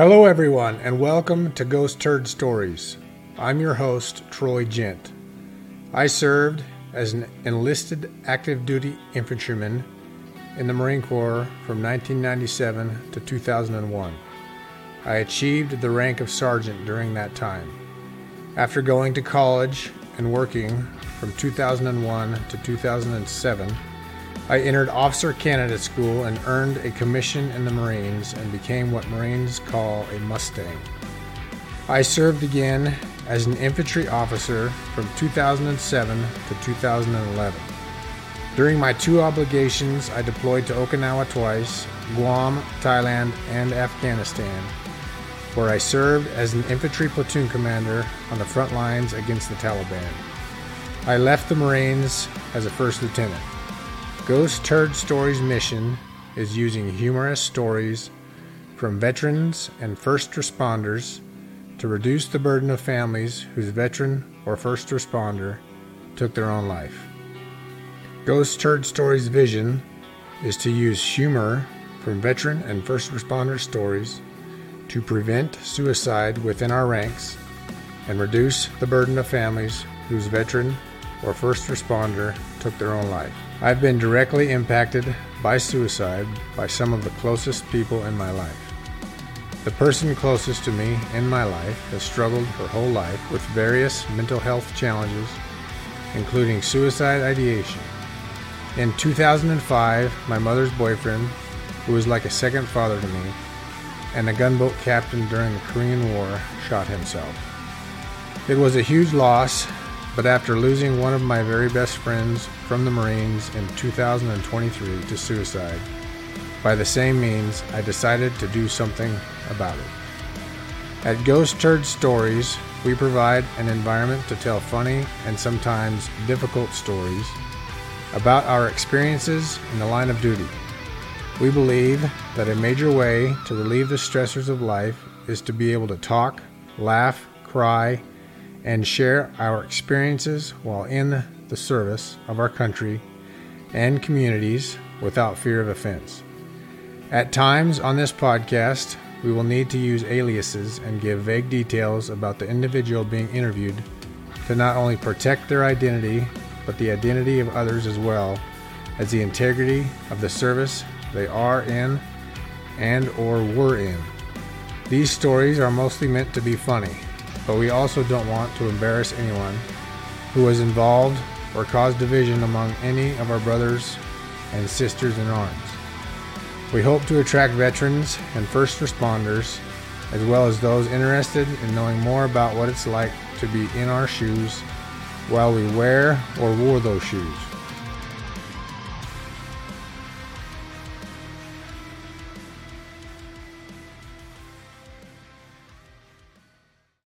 Hello, everyone, and welcome to Ghost Turd Stories. I'm your host, Troy Gent. I served as an enlisted active duty infantryman in the Marine Corps from 1997 to 2001. I achieved the rank of sergeant during that time. After going to college and working from 2001 to 2007, I entered Officer Candidate School and earned a commission in the Marines and became what Marines call a Mustang. I served again as an infantry officer from 2007 to 2011. During my two obligations, I deployed to Okinawa twice, Guam, Thailand, and Afghanistan, where I served as an infantry platoon commander on the front lines against the Taliban. I left the Marines as a first lieutenant. Ghost Turd Stories' mission is using humorous stories from veterans and first responders to reduce the burden of families whose veteran or first responder took their own life. Ghost Turd Stories' vision is to use humor from veteran and first responder stories to prevent suicide within our ranks and reduce the burden of families whose veteran or first responder took their own life. I've been directly impacted by suicide by some of the closest people in my life. The person closest to me in my life has struggled her whole life with various mental health challenges, including suicide ideation. In 2005, my mother's boyfriend, who was like a second father to me, and a gunboat captain during the Korean War, shot himself. It was a huge loss but after losing one of my very best friends from the Marines in 2023 to suicide, by the same means, I decided to do something about it. At Ghost Turd Stories, we provide an environment to tell funny and sometimes difficult stories about our experiences in the line of duty. We believe that a major way to relieve the stressors of life is to be able to talk, laugh, cry, and share our experiences while in the service of our country and communities without fear of offense. At times on this podcast, we will need to use aliases and give vague details about the individual being interviewed to not only protect their identity, but the identity of others as well as the integrity of the service they are in and or were in. These stories are mostly meant to be funny, but we also don't want to embarrass anyone who was involved or caused division among any of our brothers and sisters in arms. We hope to attract veterans and first responders, as well as those interested in knowing more about what it's like to be in our shoes while we wear or wore those shoes.